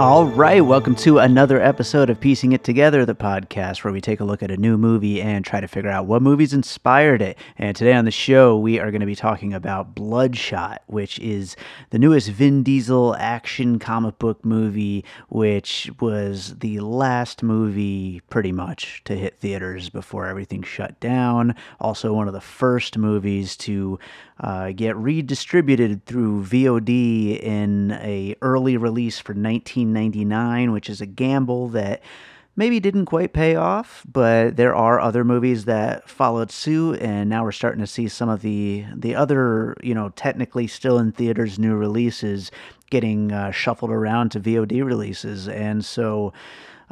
All right, welcome to another episode of Piecing It Together, the podcast where we take a look at a new movie and try to figure out what movies inspired it. And today on the show, we are going to be talking about Bloodshot, which is the newest Vin Diesel action comic book movie, which was the last movie pretty much to hit theaters before everything shut down. Also, one of the first movies to uh, get redistributed through VOD in a early release for 1999, which is a gamble that maybe didn't quite pay off, but there are other movies that followed suit, and now we're starting to see some of the the other, you know, technically still in theaters new releases getting uh, shuffled around to VOD releases, and so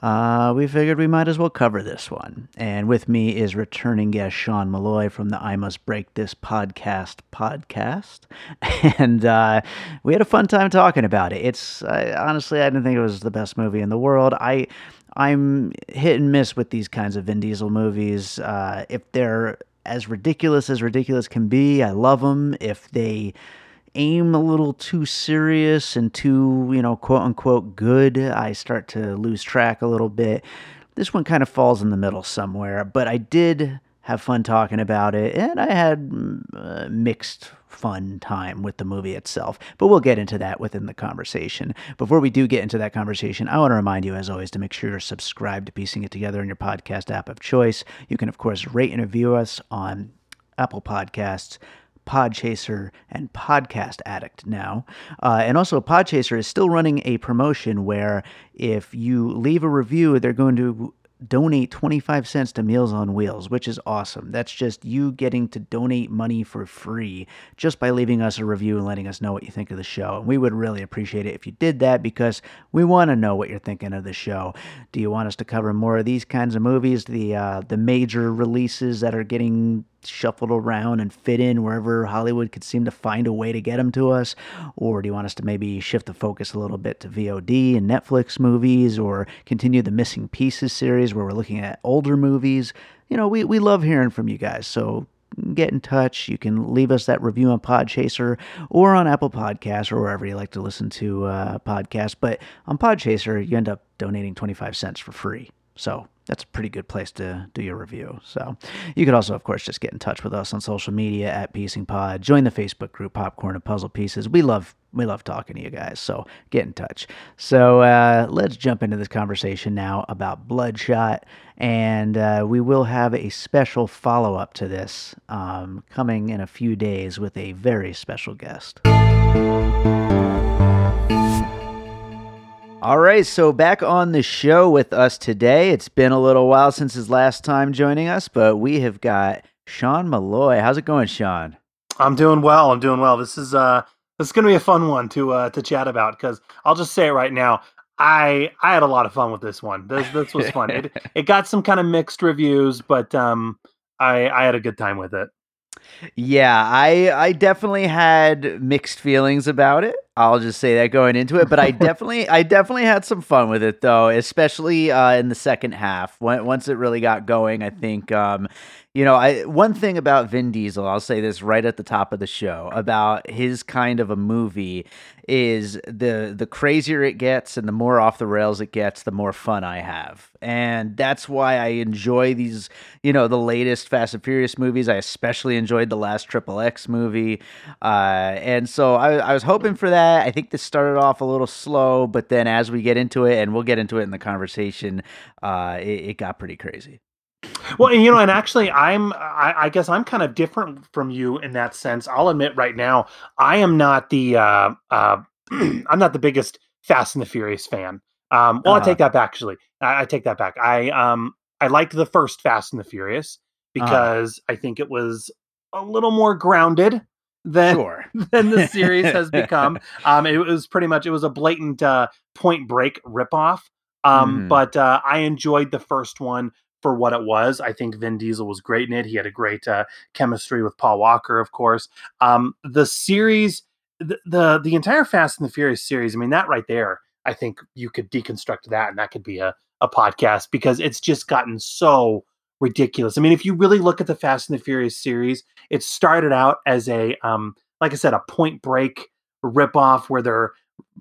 uh, we figured we might as well cover this one. And with me is returning guest Sean Malloy from the I Must Break This podcast podcast. And uh, we had a fun time talking about it. It's I, honestly, I didn't think it was the best movie in the world. I I'm hit and miss with these kinds of Vin Diesel movies. Uh, if they're as ridiculous as ridiculous can be, I love them. If they aim a little too serious and too, you know, quote unquote good, I start to lose track a little bit. This one kind of falls in the middle somewhere, but I did have fun talking about it, and I had uh, mixed fun time with the movie itself. But we'll get into that within the conversation. Before we do get into that conversation, I want to remind you, as always, to make sure you're subscribed to Piecing It Together in your podcast app of choice. You can, of course, rate and review us on Apple Podcasts. Podchaser and Podcast Addict now. Uh, and also, Podchaser is still running a promotion where if you leave a review, they're going to donate 25 cents to Meals on Wheels, which is awesome. That's just you getting to donate money for free just by leaving us a review and letting us know what you think of the show. And we would really appreciate it if you did that because we want to know what you're thinking of the show. Do you want us to cover more of these kinds of movies, the uh, the major releases that are getting shuffled around and fit in wherever Hollywood could seem to find a way to get them to us? Or do you want us to maybe shift the focus a little bit to VOD and Netflix movies or continue the Missing Pieces series where we're looking at older movies? You know, we, we love hearing from you guys. So get in touch. You can leave us that review on Podchaser or on Apple Podcasts or wherever you like to listen to uh, podcasts. But on Podchaser, you end up donating 25 cents for free. So that's a pretty good place to do your review. So you could also, of course, just get in touch with us on social media at Piecing Pod. Join the Facebook group Popcorn and Puzzle Pieces. We love we love talking to you guys. So get in touch. So uh, let's jump into this conversation now about Bloodshot, and uh, we will have a special follow up to this um, coming in a few days with a very special guest. All right, so back on the show with us today. It's been a little while since his last time joining us, but we have got Sean Malloy. How's it going, Sean? I'm doing well. I'm doing well. This is uh this is going to be a fun one to uh to chat about cuz I'll just say it right now. I I had a lot of fun with this one. This this was fun. it it got some kind of mixed reviews, but um I I had a good time with it. Yeah, I I definitely had mixed feelings about it. I'll just say that going into it, but I definitely I definitely had some fun with it though, especially uh, in the second half. When, once it really got going, I think um, you know, I one thing about Vin Diesel, I'll say this right at the top of the show about his kind of a movie is the the crazier it gets and the more off the rails it gets, the more fun I have. And that's why I enjoy these, you know, the latest Fast and Furious movies. I especially enjoyed the last Triple X movie. Uh, and so I, I was hoping for that that. I think this started off a little slow, but then as we get into it, and we'll get into it in the conversation, uh, it, it got pretty crazy. Well, and, you know, and actually, I'm, I, I, guess I'm kind of different from you in that sense. I'll admit right now, I am not the, uh, uh, I'm not the biggest Fast and the Furious fan. Um, well, uh-huh. I take that back. Actually, I, I, take that back. I, um, I liked the first Fast and the Furious uh-huh. because uh-huh. I think it was a little more grounded than sure. than the series has become. Um, it was pretty much it was a blatant uh, Point Break ripoff. Um, mm. But uh, I enjoyed the first one for what it was. I think Vin Diesel was great in it. He had a great uh, chemistry with Paul Walker, of course. Um, the series, the, the the entire Fast and the Furious series. I mean, that right there, I think you could deconstruct that, and that could be a a podcast because it's just gotten so ridiculous. I mean, if you really look at the Fast and the Furious series, it started out as a um, like I said, a Point Break ripoff where they're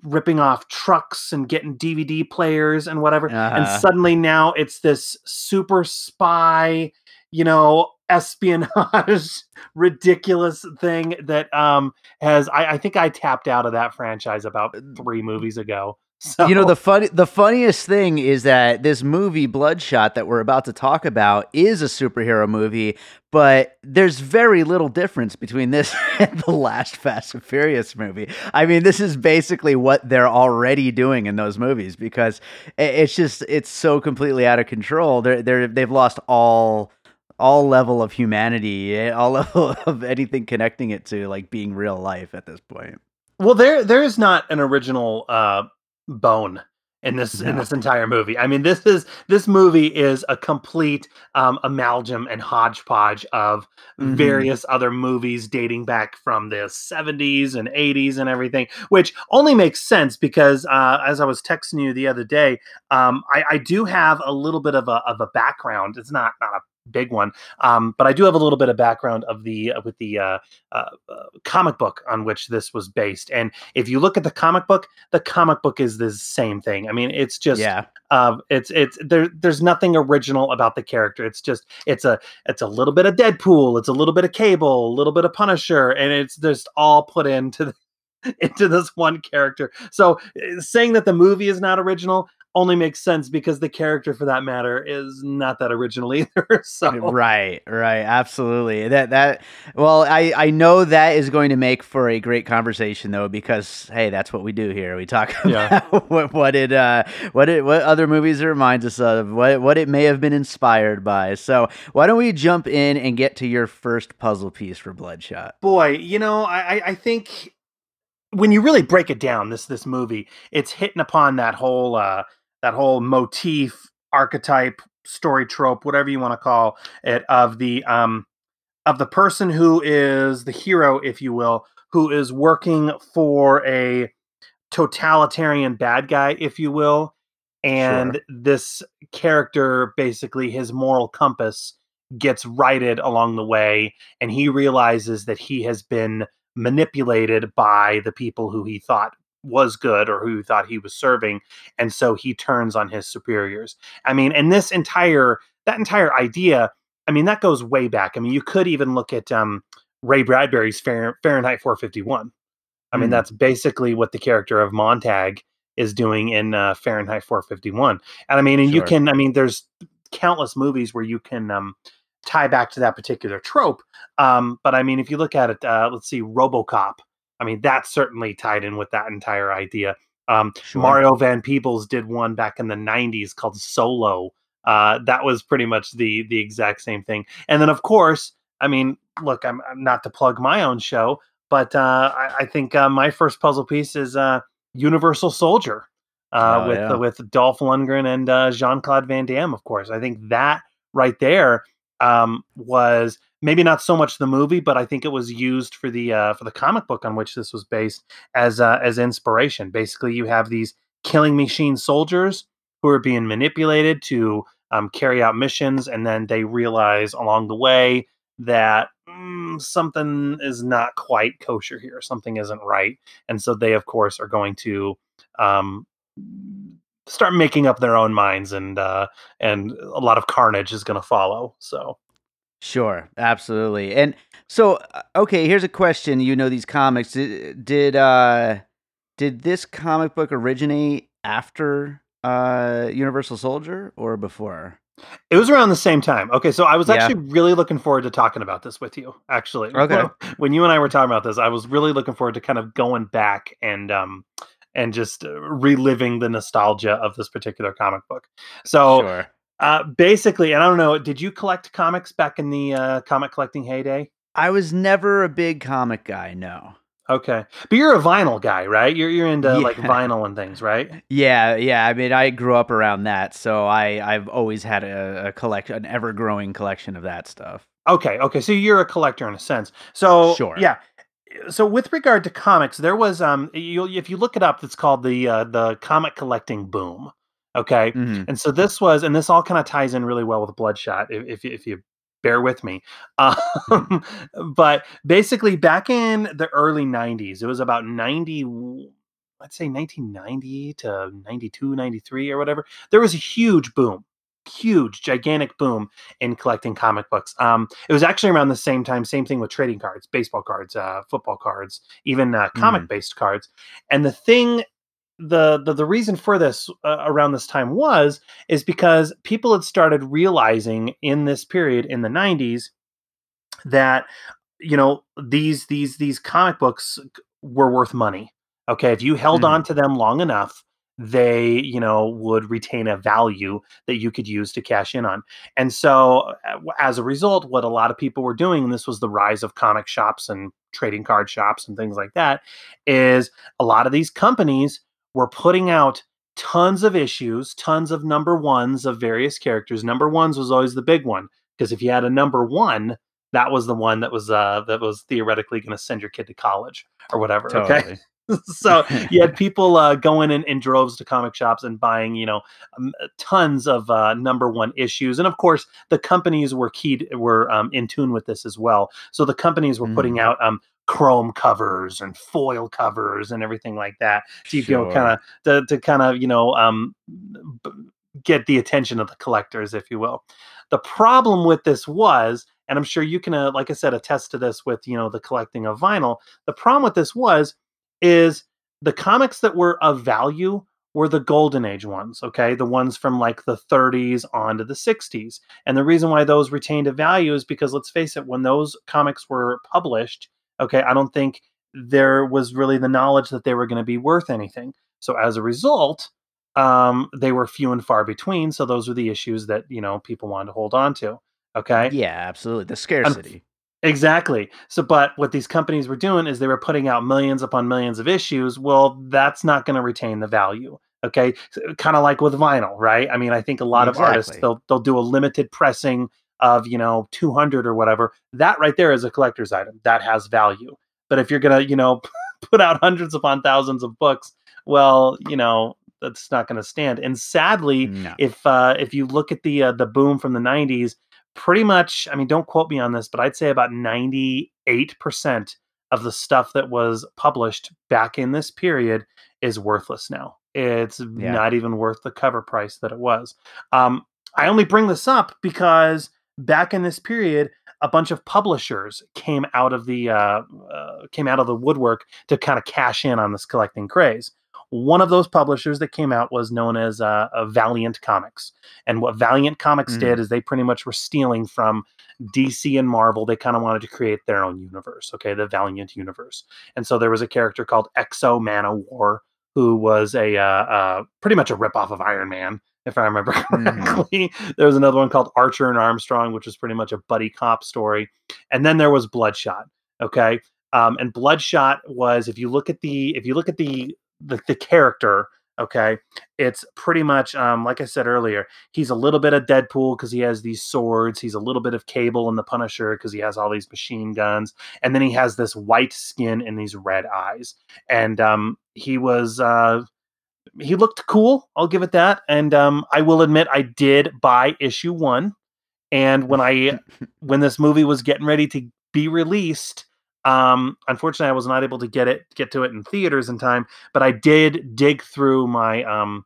ripping off trucks and getting DVD players and whatever. Uh-huh. And suddenly now it's this super spy, you know, espionage ridiculous thing that um has I, I think I tapped out of that franchise about three movies ago. So. You know the funny the funniest thing is that this movie Bloodshot that we're about to talk about is a superhero movie, but there's very little difference between this and the last Fast and Furious movie. I mean, this is basically what they're already doing in those movies because it's just it's so completely out of control. They're they're they've lost all all level of humanity, eh, all level of anything connecting it to like being real life at this point. Well, there there is not an original uh bone in this in this entire movie. I mean, this is this movie is a complete um, amalgam and hodgepodge of mm-hmm. various other movies dating back from the 70s and 80s and everything, which only makes sense because uh, as I was texting you the other day, um, I, I, do have a little bit of a of a background. It's not not a big one. Um, but I do have a little bit of background of the uh, with the uh, uh, uh, comic book on which this was based. And if you look at the comic book, the comic book is the same thing. I mean, it's just yeah. Uh, it's it's there. There's nothing original about the character. It's just it's a it's a little bit of Deadpool. It's a little bit of Cable. A little bit of Punisher, and it's just all put into the into this one character. So eh, saying that the movie is not original only makes sense because the character for that matter is not that original either so. Right right absolutely. That that well i i know that is going to make for a great conversation though because hey that's what we do here. We talk about yeah. what, what it uh what it what other movies it reminds us of what what it may have been inspired by. So why don't we jump in and get to your first puzzle piece for bloodshot? Boy you know i i think when you really break it down this this movie it's hitting upon that whole uh that whole motif archetype story trope whatever you want to call it of the um of the person who is the hero if you will who is working for a totalitarian bad guy if you will and sure. this character basically his moral compass gets righted along the way and he realizes that he has been manipulated by the people who he thought was good or who thought he was serving and so he turns on his superiors i mean and this entire that entire idea i mean that goes way back i mean you could even look at um, ray bradbury's fahrenheit 451 i mean mm. that's basically what the character of montag is doing in uh, fahrenheit 451 and i mean and sure. you can i mean there's countless movies where you can um, tie back to that particular trope um, but i mean if you look at it uh, let's see robocop I mean, that's certainly tied in with that entire idea. Um, sure. Mario Van Peebles did one back in the '90s called Solo. Uh, that was pretty much the the exact same thing. And then, of course, I mean, look, I'm, I'm not to plug my own show, but uh, I, I, think uh, my first puzzle piece is uh, Universal Soldier uh, oh, with yeah. with Dolph Lundgren and uh, Jean Claude Van Damme. Of course, I think that right there um, was maybe not so much the movie, but I think it was used for the uh, for the comic book on which this was based as uh, as inspiration. Basically, you have these killing machine soldiers who are being manipulated to um, carry out missions, and then they realize along the way that mm, something is not quite kosher here, something isn't right, and so they, of course, are going to um, start making up their own minds, and uh, and a lot of carnage is going to follow. So. Sure, absolutely. And so, uh, okay, here's a question. You know these comics. Did, did uh did this comic book originate after uh, Universal Soldier or before? It was around the same time. Okay, so I was actually yeah. really looking forward to talking about this with you. Actually, okay. When you and I were talking about this, I was really looking forward to kind of going back and um and just reliving the nostalgia of this particular comic book. So, sure. Uh, basically, and I don't know, did you collect comics back in the uh, comic collecting heyday? I was never a big comic guy. No. Okay, but you're a vinyl guy, right? You're you're into yeah. like vinyl and things, right? Yeah, yeah. I mean, I grew up around that, so I I've always had a, a collect an ever growing collection of that stuff. Okay, okay. So you're a collector in a sense. So sure. Yeah. So with regard to comics, there was um, you if you look it up, it's called the uh, the comic collecting boom. Okay, mm-hmm. and so this was, and this all kind of ties in really well with Bloodshot. If if, if you bear with me. Um, but basically, back in the early 90s, it was about 90, let's say 1990 to 92, 93 or whatever. There was a huge boom. Huge, gigantic boom in collecting comic books. Um, it was actually around the same time, same thing with trading cards, baseball cards, uh, football cards, even uh, comic based mm. cards. And the thing the, the the reason for this uh, around this time was is because people had started realizing in this period in the 90s that you know these these these comic books were worth money okay if you held mm-hmm. on to them long enough they you know would retain a value that you could use to cash in on and so uh, as a result what a lot of people were doing and this was the rise of comic shops and trading card shops and things like that is a lot of these companies were putting out tons of issues, tons of number ones of various characters. Number ones was always the big one because if you had a number one, that was the one that was uh that was theoretically going to send your kid to college or whatever. Totally. Okay. so you had people uh, going in, in droves to comic shops and buying, you know, um, tons of uh, number one issues, and of course the companies were keyed were um, in tune with this as well. So the companies were mm. putting out um, chrome covers and foil covers and everything like that. So you sure. know, kind of to, to kind of you know um, b- get the attention of the collectors, if you will. The problem with this was, and I'm sure you can, uh, like I said, attest to this with you know the collecting of vinyl. The problem with this was, is the comics that were of value were the golden age ones, okay? The ones from like the 30s on to the 60s. And the reason why those retained a value is because let's face it, when those comics were published, okay, I don't think there was really the knowledge that they were going to be worth anything. So as a result, um, they were few and far between. So those were the issues that you know people wanted to hold on to. Okay. Yeah, absolutely. The scarcity. exactly. So, but what these companies were doing is they were putting out millions upon millions of issues. Well, that's not going to retain the value. Okay, so, kind of like with vinyl, right? I mean, I think a lot exactly. of artists they'll they'll do a limited pressing of you know 200 or whatever that right there is a collector's item. That has value. But if you're gonna you know put out hundreds upon thousands of books well you know that's not going to stand. And sadly no. if uh if you look at the uh, the boom from the 90s pretty much i mean don't quote me on this but i'd say about 98% of the stuff that was published back in this period is worthless now. It's yeah. not even worth the cover price that it was. Um i only bring this up because back in this period, a bunch of publishers came out of the uh, uh, came out of the woodwork to kind of cash in on this collecting craze. One of those publishers that came out was known as uh, Valiant Comics, and what Valiant Comics mm. did is they pretty much were stealing from DC and Marvel. They kind of wanted to create their own universe, okay, the Valiant universe. And so there was a character called X-O Manowar, who was a uh, uh, pretty much a ripoff of Iron Man if I remember mm-hmm. correctly. Mm-hmm. There was another one called Archer and Armstrong, which was pretty much a buddy cop story. And then there was Bloodshot. Okay. Um, and Bloodshot was, if you look at the, if you look at the, the, the character, okay, it's pretty much, um, like I said earlier, he's a little bit of Deadpool because he has these swords. He's a little bit of Cable and the Punisher because he has all these machine guns. And then he has this white skin and these red eyes. And um, he was, uh, he looked cool. I'll give it that. And um, I will admit, I did buy issue one. And when I when this movie was getting ready to be released, um, unfortunately, I was not able to get it get to it in theaters in time. But I did dig through my um,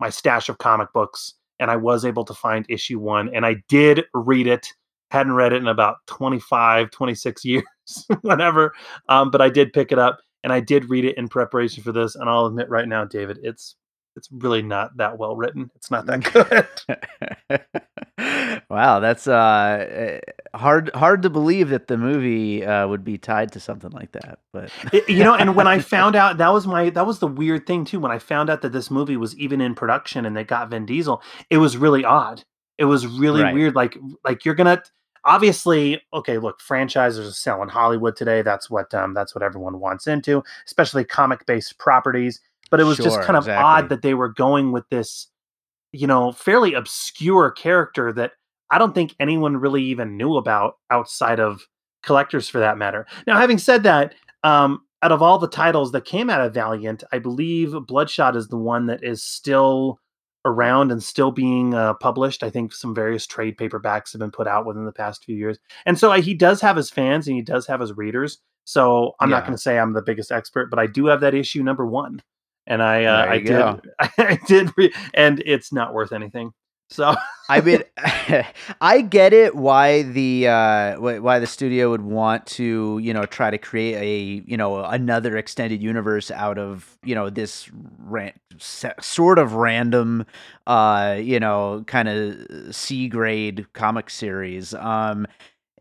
my stash of comic books, and I was able to find issue one. And I did read it. Hadn't read it in about 25, 26 years, whatever. Um, but I did pick it up and I did read it in preparation for this, and I'll admit right now, David, it's it's really not that well written. It's not that good. wow, that's uh, eh, hard hard to believe that the movie uh, would be tied to something like that. But it, you know, and when I found out that was my that was the weird thing too. When I found out that this movie was even in production and they got Vin Diesel, it was really odd. It was really right. weird. Like like you're gonna obviously okay look franchises are selling hollywood today that's what um, that's what everyone wants into especially comic based properties but it was sure, just kind of exactly. odd that they were going with this you know fairly obscure character that i don't think anyone really even knew about outside of collectors for that matter now having said that um, out of all the titles that came out of valiant i believe bloodshot is the one that is still around and still being uh, published. I think some various trade paperbacks have been put out within the past few years, and so uh, he does have his fans and he does have his readers. So I'm yeah. not going to say I'm the biggest expert, but I do have that issue number one, and I uh, I did I did re- and it's not worth anything. So I mean, I get it why the uh, why the studio would want to you know try to create a you know another extended universe out of you know this ran- sort of random uh, you know kind of C grade comic series. Um,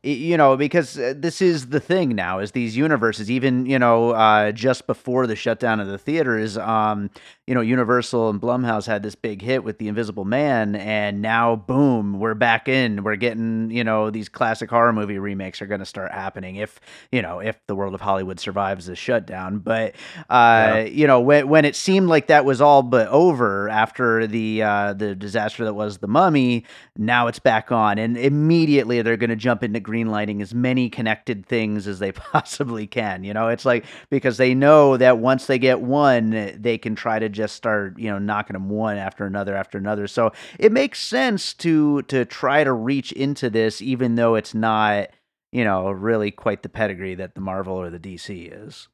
you know because uh, this is the thing now is these universes even you know uh, just before the shutdown of the theaters um, you know universal and blumhouse had this big hit with the invisible man and now boom we're back in we're getting you know these classic horror movie remakes are going to start happening if you know if the world of hollywood survives the shutdown but uh, yeah. you know when, when it seemed like that was all but over after the uh, the disaster that was the mummy now it's back on and immediately they're going to jump into greenlighting as many connected things as they possibly can. You know, it's like because they know that once they get one, they can try to just start, you know, knocking them one after another after another. So it makes sense to to try to reach into this, even though it's not, you know, really quite the pedigree that the Marvel or the DC is.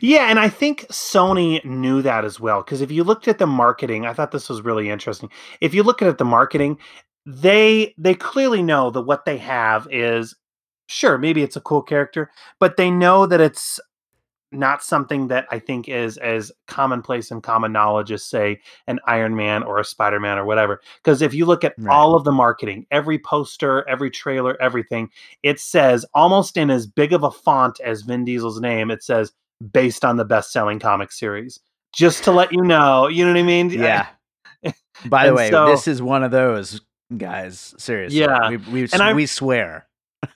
Yeah, and I think Sony knew that as well. Because if you looked at the marketing, I thought this was really interesting. If you look at the marketing, they they clearly know that what they have is sure maybe it's a cool character but they know that it's not something that I think is as commonplace and common knowledge as say an Iron Man or a Spider Man or whatever. Because if you look at right. all of the marketing, every poster, every trailer, everything, it says almost in as big of a font as Vin Diesel's name, it says based on the best selling comic series. Just to let you know, you know what I mean? Yeah. By the way, so, this is one of those guys. Seriously, yeah, we we, and I, we swear.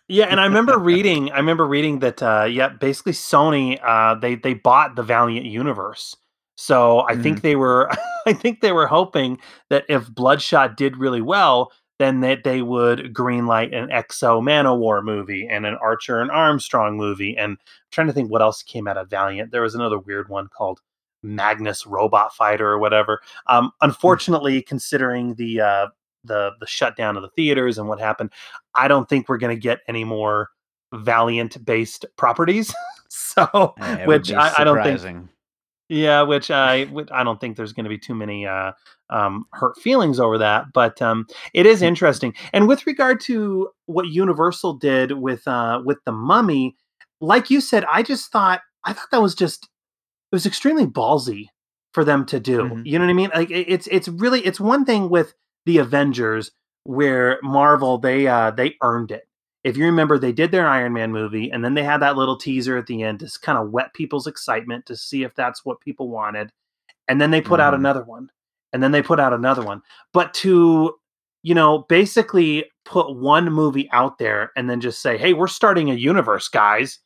yeah, and I remember reading. I remember reading that. Uh, yeah, basically, Sony uh, they they bought the Valiant universe. So I mm. think they were. I think they were hoping that if Bloodshot did really well, then that they would greenlight an X-O Manowar movie and an Archer and Armstrong movie. And I'm trying to think what else came out of Valiant. There was another weird one called Magnus Robot Fighter or whatever. Um, hmm. unfortunately, considering the uh, the the shutdown of the theaters and what happened, I don't think we're going to get any more Valiant based properties. so, which I, I, don't think. Yeah, which I I don't think there's going to be too many uh, um, hurt feelings over that, but um, it is hmm. interesting. And with regard to what Universal did with uh, with the Mummy, like you said, I just thought I thought that was just it was extremely ballsy for them to do. Mm-hmm. You know what I mean? Like it's it's really it's one thing with the Avengers where Marvel they uh they earned it. If you remember, they did their Iron Man movie, and then they had that little teaser at the end to kind of whet people's excitement to see if that's what people wanted. And then they put mm. out mm-hmm. another one, and then they put out another one. But to, you know, basically put one movie out there and then just say, "Hey, we're starting a universe, guys."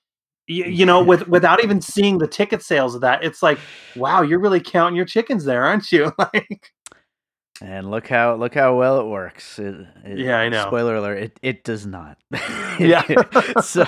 You, you know, with without even seeing the ticket sales of that, it's like, wow, you're really counting your chickens there, aren't you? like, and look how look how well it works. It, it, yeah, I know. Spoiler alert: it it does not. yeah. so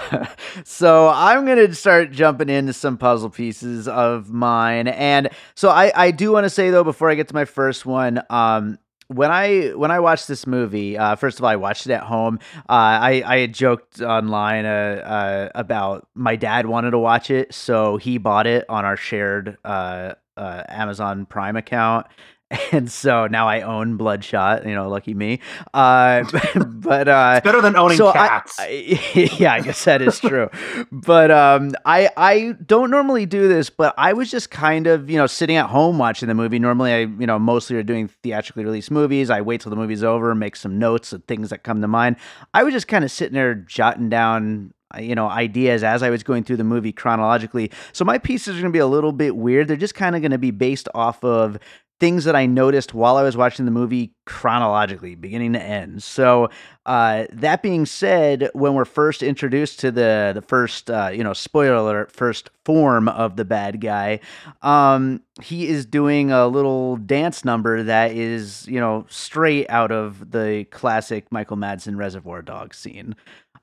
so I'm gonna start jumping into some puzzle pieces of mine, and so I I do want to say though before I get to my first one, um, when I when I watched this movie, uh, first of all, I watched it at home. Uh, I I had joked online uh, uh about my dad wanted to watch it, so he bought it on our shared uh, uh, Amazon Prime account, and so now I own Bloodshot. You know, lucky me. Uh, but uh, it's better than owning so cats. I, I, yeah, I guess that is true. but um, I I don't normally do this, but I was just kind of you know sitting at home watching the movie. Normally, I you know mostly are doing theatrically released movies. I wait till the movie's over, make some notes of things that come to mind. I was just kind of sitting there jotting down you know ideas as I was going through the movie chronologically. So my pieces are going to be a little bit weird. They're just kind of going to be based off of things that I noticed while I was watching the movie chronologically, beginning to end. So, uh, that being said, when we're first introduced to the the first, uh, you know, spoiler alert, first form of the bad guy, um, he is doing a little dance number that is, you know, straight out of the classic Michael Madsen Reservoir Dogs scene.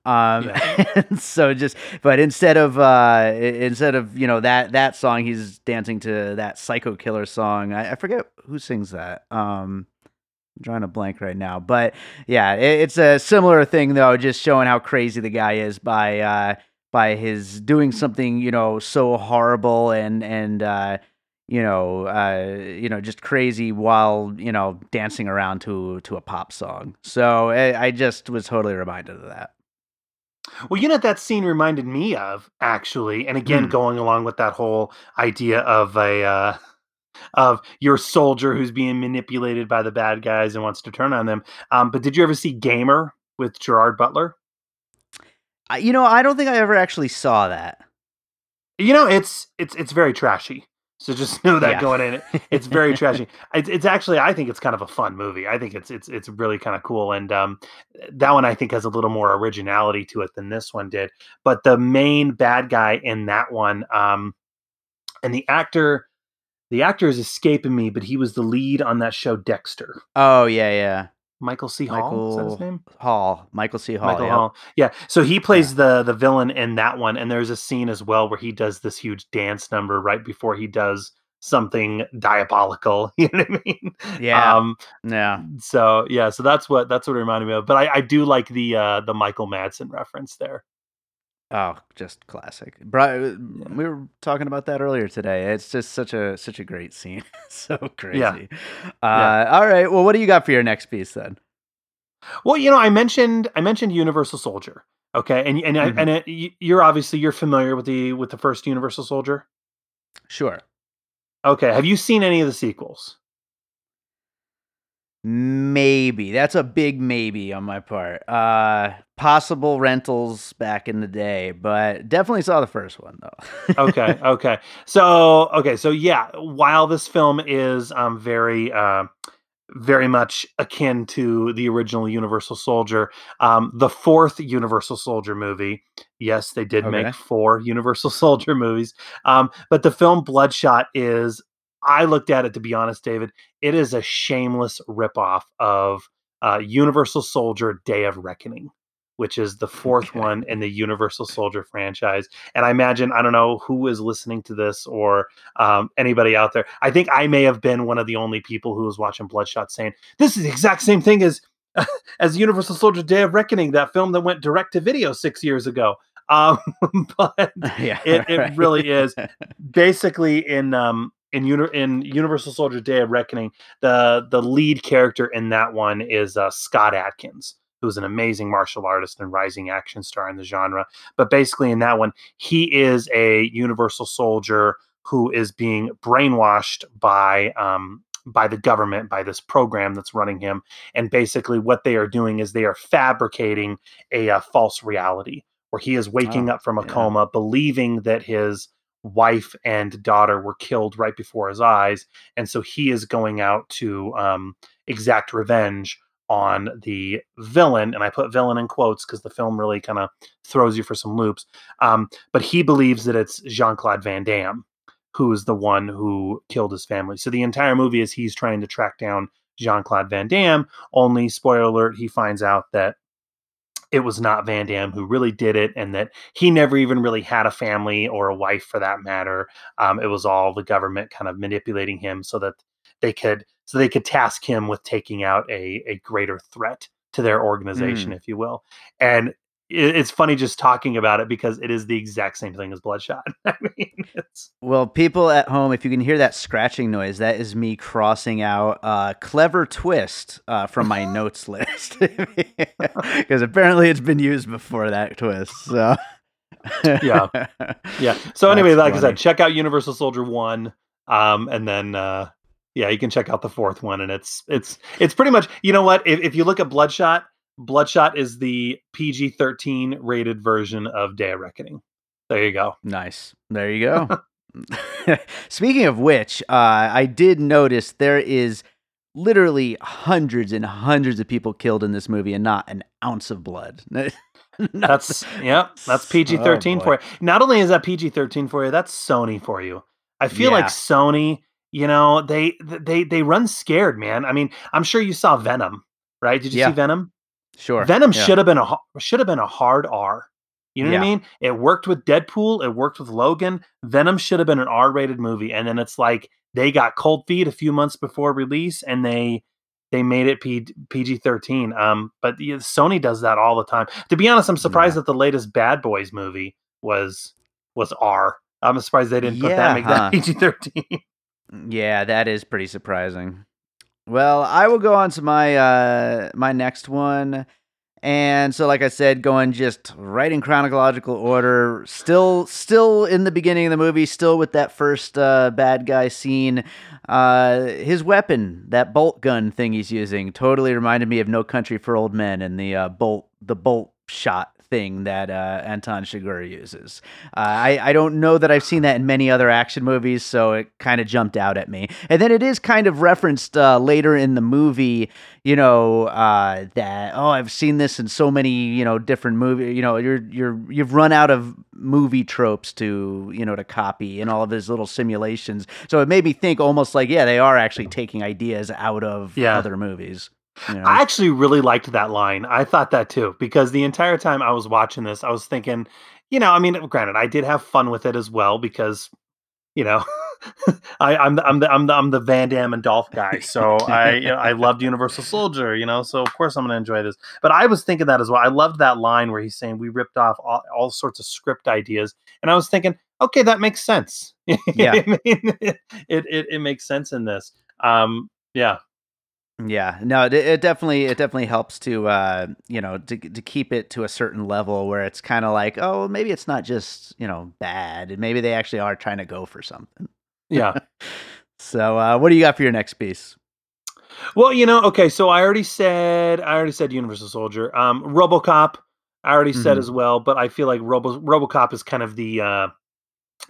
Um, yeah. so just, but instead of, uh, instead of, you know, that, that song, he's dancing to that psycho killer song. I, I forget who sings that. Um, I'm drawing a blank right now, but yeah, it, it's a similar thing though, just showing how crazy the guy is by, uh, by his doing something, you know, so horrible and, and, uh, you know, uh, you know, just crazy while you know dancing around to to a pop song. So I, I just was totally reminded of that. Well, you know that scene reminded me of actually, and again, mm. going along with that whole idea of a uh, of your soldier who's being manipulated by the bad guys and wants to turn on them. Um, but did you ever see Gamer with Gerard Butler? you know, I don't think I ever actually saw that. You know, it's it's it's very trashy. So just know that yeah. going in, it's very trashy. It's, it's, actually, I think it's kind of a fun movie. I think it's it's it's really kind of cool, and um, that one I think has a little more originality to it than this one did. But the main bad guy in that one, um, and the actor, the actor is escaping me, but he was the lead on that show Dexter. Oh yeah, yeah. Michael C. Hall. Michael is that his name? Hall. Michael C. Hall. Michael yep. Hall. Yeah. So he plays yeah. the the villain in that one, and there's a scene as well where he does this huge dance number right before he does something diabolical. You know what I mean? Yeah. Um, yeah. So yeah. So that's what that's what it reminded me of. But I, I do like the uh the Michael Madsen reference there. Oh, just classic. Bri- we were talking about that earlier today. It's just such a such a great scene. so crazy. Yeah. Uh, yeah. All right. Well, what do you got for your next piece then? Well, you know, I mentioned I mentioned Universal Soldier. Okay, and and mm-hmm. and it, you're obviously you're familiar with the with the first Universal Soldier. Sure. Okay. Have you seen any of the sequels? Maybe. That's a big maybe on my part. Uh possible rentals back in the day, but definitely saw the first one though. okay, okay. So, okay, so yeah, while this film is um very uh very much akin to the original Universal Soldier. Um, the fourth Universal Soldier movie, yes, they did okay. make four Universal Soldier movies, um, but the film Bloodshot is I looked at it to be honest, David. It is a shameless ripoff of uh, Universal Soldier: Day of Reckoning, which is the fourth okay. one in the Universal Soldier franchise. And I imagine I don't know who is listening to this or um, anybody out there. I think I may have been one of the only people who was watching Bloodshot saying this is the exact same thing as as Universal Soldier: Day of Reckoning, that film that went direct to video six years ago. Um, but yeah, it, it really is basically in um, in Uni- in Universal Soldier: Day of Reckoning, the the lead character in that one is uh, Scott Adkins, who's an amazing martial artist and rising action star in the genre. But basically, in that one, he is a Universal Soldier who is being brainwashed by um, by the government by this program that's running him and basically what they are doing is they are fabricating a, a false reality where he is waking oh, up from a yeah. coma believing that his wife and daughter were killed right before his eyes, and so he is going out to um, exact revenge on the villain. And I put villain in quotes because the film really kind of throws you for some loops. Um, but he believes that it's Jean Claude Van Damme who is the one who killed his family. So the entire movie is he's trying to track down Jean Claude Van Damme. Only spoiler alert, he finds out that it was not Van Damme who really did it, and that he never even really had a family or a wife for that matter. Um, it was all the government kind of manipulating him so that they could so they could task him with taking out a a greater threat to their organization, mm. if you will. And it's funny just talking about it because it is the exact same thing as Bloodshot. I mean, it's well, people at home, if you can hear that scratching noise, that is me crossing out uh, "clever twist" uh, from my notes list because apparently it's been used before that twist. So yeah, yeah. So anyway, like funny. I said, check out Universal Soldier one, um, and then uh, yeah, you can check out the fourth one, and it's it's it's pretty much you know what if if you look at Bloodshot Bloodshot is the PG 13 rated version of Day of Reckoning. There you go. Nice. There you go. Speaking of which, uh, I did notice there is literally hundreds and hundreds of people killed in this movie and not an ounce of blood. that's yeah, that's PG thirteen oh, for you. Not only is that PG thirteen for you, that's Sony for you. I feel yeah. like Sony, you know, they they they run scared, man. I mean, I'm sure you saw Venom, right? Did you yeah. see Venom? Sure. Venom yeah. should have been a should have been a hard R. You know yeah. what I mean? It worked with Deadpool. It worked with Logan. Venom should have been an R-rated movie, and then it's like they got cold feet a few months before release, and they they made it P, PG-13. Um, but yeah, Sony does that all the time. To be honest, I'm surprised that the latest Bad Boys movie was was R. I'm surprised they didn't put that make huh. that PG-13. yeah, that is pretty surprising. Well, I will go on to my uh my next one. And so like I said, going just right in chronological order, still still in the beginning of the movie, still with that first uh bad guy scene. Uh his weapon, that bolt gun thing he's using, totally reminded me of No Country for Old Men and the uh bolt the bolt shot thing that uh, Anton Chigurh uses. Uh, I, I don't know that I've seen that in many other action movies, so it kind of jumped out at me. And then it is kind of referenced uh, later in the movie, you know, uh, that oh, I've seen this in so many, you know, different movies. You know, you're you're you've run out of movie tropes to you know to copy in all of his little simulations. So it made me think almost like yeah, they are actually taking ideas out of yeah. other movies. You know? I actually really liked that line. I thought that too because the entire time I was watching this, I was thinking, you know, I mean, granted, I did have fun with it as well because, you know, I, am the, I'm the I'm the I'm the Van Damme and Dolph guy, so I you know, I loved Universal Soldier, you know, so of course I'm going to enjoy this. But I was thinking that as well. I loved that line where he's saying we ripped off all, all sorts of script ideas, and I was thinking, okay, that makes sense. Yeah, I mean, it, it it makes sense in this. Um, yeah, yeah, no, it, it, definitely it definitely helps to uh, you know to to keep it to a certain level where it's kind of like oh maybe it's not just you know bad and maybe they actually are trying to go for something. Yeah. so uh, what do you got for your next piece? Well, you know, okay, so I already said I already said Universal Soldier, um, RoboCop. I already mm-hmm. said as well, but I feel like Robo RoboCop is kind of the uh,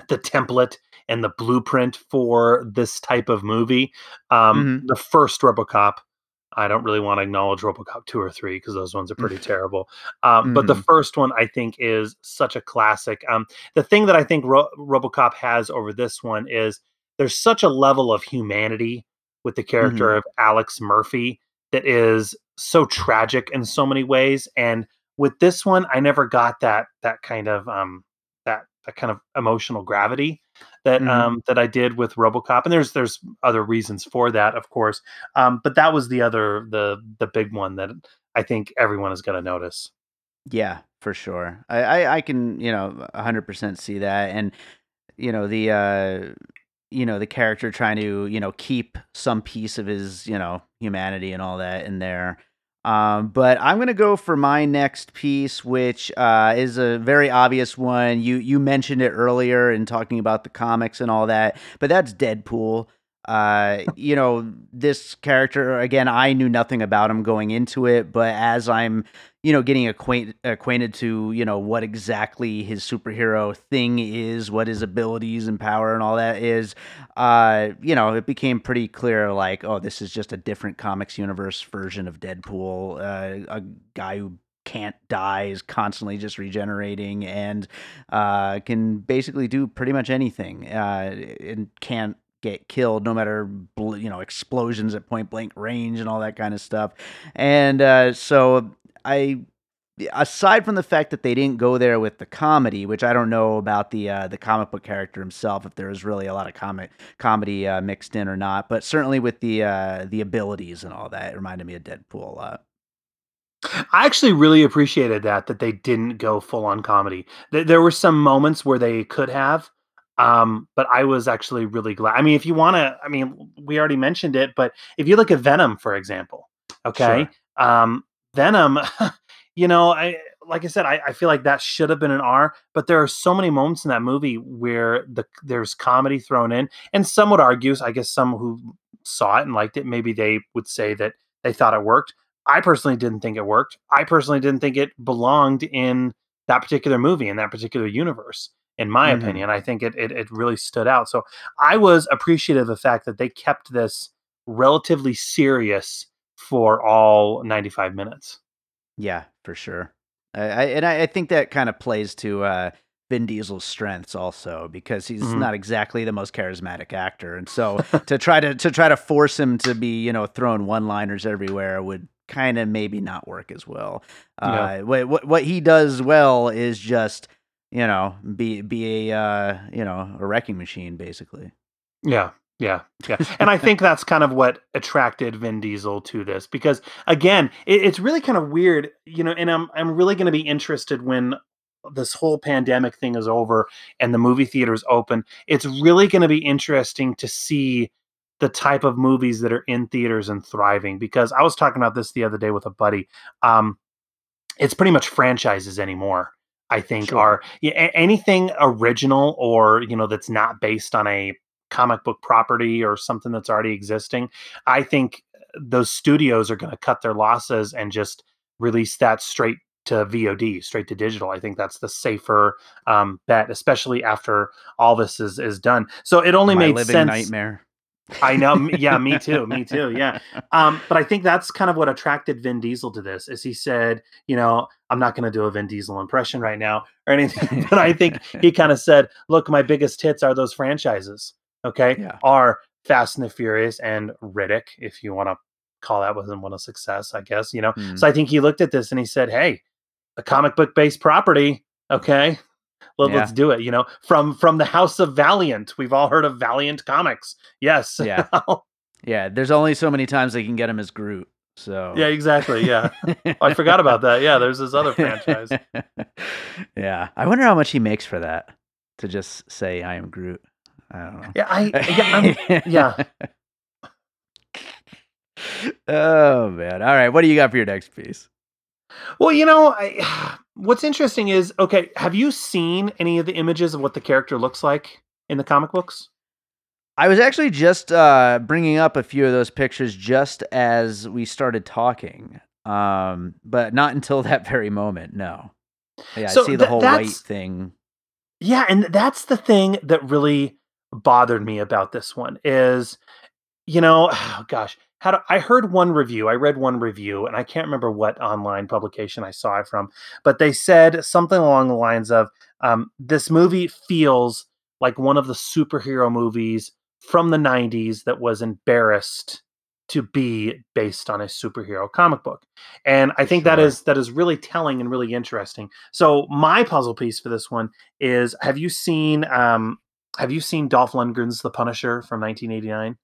the template and the blueprint for this type of movie. Um, mm-hmm. The first RoboCop, I don't really want to acknowledge RoboCop two or three because those ones are pretty terrible. Um, mm-hmm. But the mm-hmm. first one, I think, is such a classic. Um, the thing that I think Ro- RoboCop has over this one is there's such a level of humanity with the character mm-hmm. of Alex Murphy that is so tragic in so many ways. And with this one, I never got that that kind of um, that that kind of emotional gravity that mm-hmm. um, that I did with RoboCop, and there's there's other reasons for that, of course. Um, but that was the other the the big one that I think everyone is going to notice. Yeah, for sure. I, I, I can you know 100 percent see that, and you know the uh, you know the character trying to you know keep some piece of his you know humanity and all that in there. Um, but I'm gonna go for my next piece, which uh, is a very obvious one. You you mentioned it earlier in talking about the comics and all that, but that's Deadpool. Uh, you know, this character again, I knew nothing about him going into it, but as I'm, you know, getting acquainted acquainted to, you know, what exactly his superhero thing is, what his abilities and power and all that is, uh, you know, it became pretty clear like, oh, this is just a different comics universe version of Deadpool, uh, a guy who can't die, is constantly just regenerating, and uh, can basically do pretty much anything. Uh, and can't get killed no matter you know explosions at point blank range and all that kind of stuff and uh, so i aside from the fact that they didn't go there with the comedy which i don't know about the uh, the comic book character himself if there was really a lot of comic comedy uh, mixed in or not but certainly with the uh, the abilities and all that it reminded me of deadpool a lot I actually really appreciated that that they didn't go full on comedy. There were some moments where they could have, um, but I was actually really glad. I mean, if you want to, I mean, we already mentioned it, but if you look at Venom, for example, okay, sure. um, Venom, you know, I like I said, I, I feel like that should have been an R, but there are so many moments in that movie where the there's comedy thrown in, and some would argue, I guess some who saw it and liked it, maybe they would say that they thought it worked. I personally didn't think it worked. I personally didn't think it belonged in that particular movie in that particular universe. In my mm-hmm. opinion, I think it, it it really stood out. So I was appreciative of the fact that they kept this relatively serious for all 95 minutes. Yeah, for sure. I, and I, I think that kind of plays to uh, Vin Diesel's strengths also because he's mm-hmm. not exactly the most charismatic actor, and so to try to to try to force him to be you know throwing one liners everywhere would kind of maybe not work as well. Uh, what, what what he does well is just you know be be a uh, you know a wrecking machine basically. Yeah, yeah, yeah, and I think that's kind of what attracted Vin Diesel to this because again, it, it's really kind of weird, you know. And I'm I'm really going to be interested when this whole pandemic thing is over and the movie theaters open. It's really going to be interesting to see the type of movies that are in theaters and thriving because I was talking about this the other day with a buddy. Um, it's pretty much franchises anymore. I think sure. are yeah, anything original or you know that's not based on a comic book property or something that's already existing. I think those studios are going to cut their losses and just release that straight to VOD, straight to digital. I think that's the safer um, bet, especially after all this is is done. So it only My made sense. Nightmare. I know. Yeah, me too. Me too. Yeah. Um, but I think that's kind of what attracted Vin Diesel to this is he said, you know, I'm not going to do a Vin Diesel impression right now or anything, but I think he kind of said, look, my biggest hits are those franchises. Okay. Yeah. Are Fast and the Furious and Riddick, if you want to call that wasn't one a success, I guess, you know. Mm. So I think he looked at this and he said, Hey, a comic book based property. Okay. Well, Let, us do it. You know, from from the House of Valiant. We've all heard of Valiant Comics. Yes. Yeah. yeah. There's only so many times they can get him as Groot. So yeah, exactly. Yeah, oh, I forgot about that. Yeah, there's this other franchise. yeah, I wonder how much he makes for that to just say I am Groot. I don't know. Yeah, I yeah, yeah. oh man! All right, what do you got for your next piece? Well, you know, I, what's interesting is okay. Have you seen any of the images of what the character looks like in the comic books? I was actually just uh, bringing up a few of those pictures just as we started talking, um, but not until that very moment. No. Yeah, so I see the th- whole white thing. Yeah, and that's the thing that really bothered me about this one is, you know, oh gosh, how do, I heard one review, I read one review, and I can't remember what online publication I saw it from, but they said something along the lines of, um, "This movie feels like one of the superhero movies from the '90s that was embarrassed." to be based on a superhero comic book. And I think sure. that is that is really telling and really interesting. So my puzzle piece for this one is have you seen um have you seen Dolph Lundgren's The Punisher from 1989?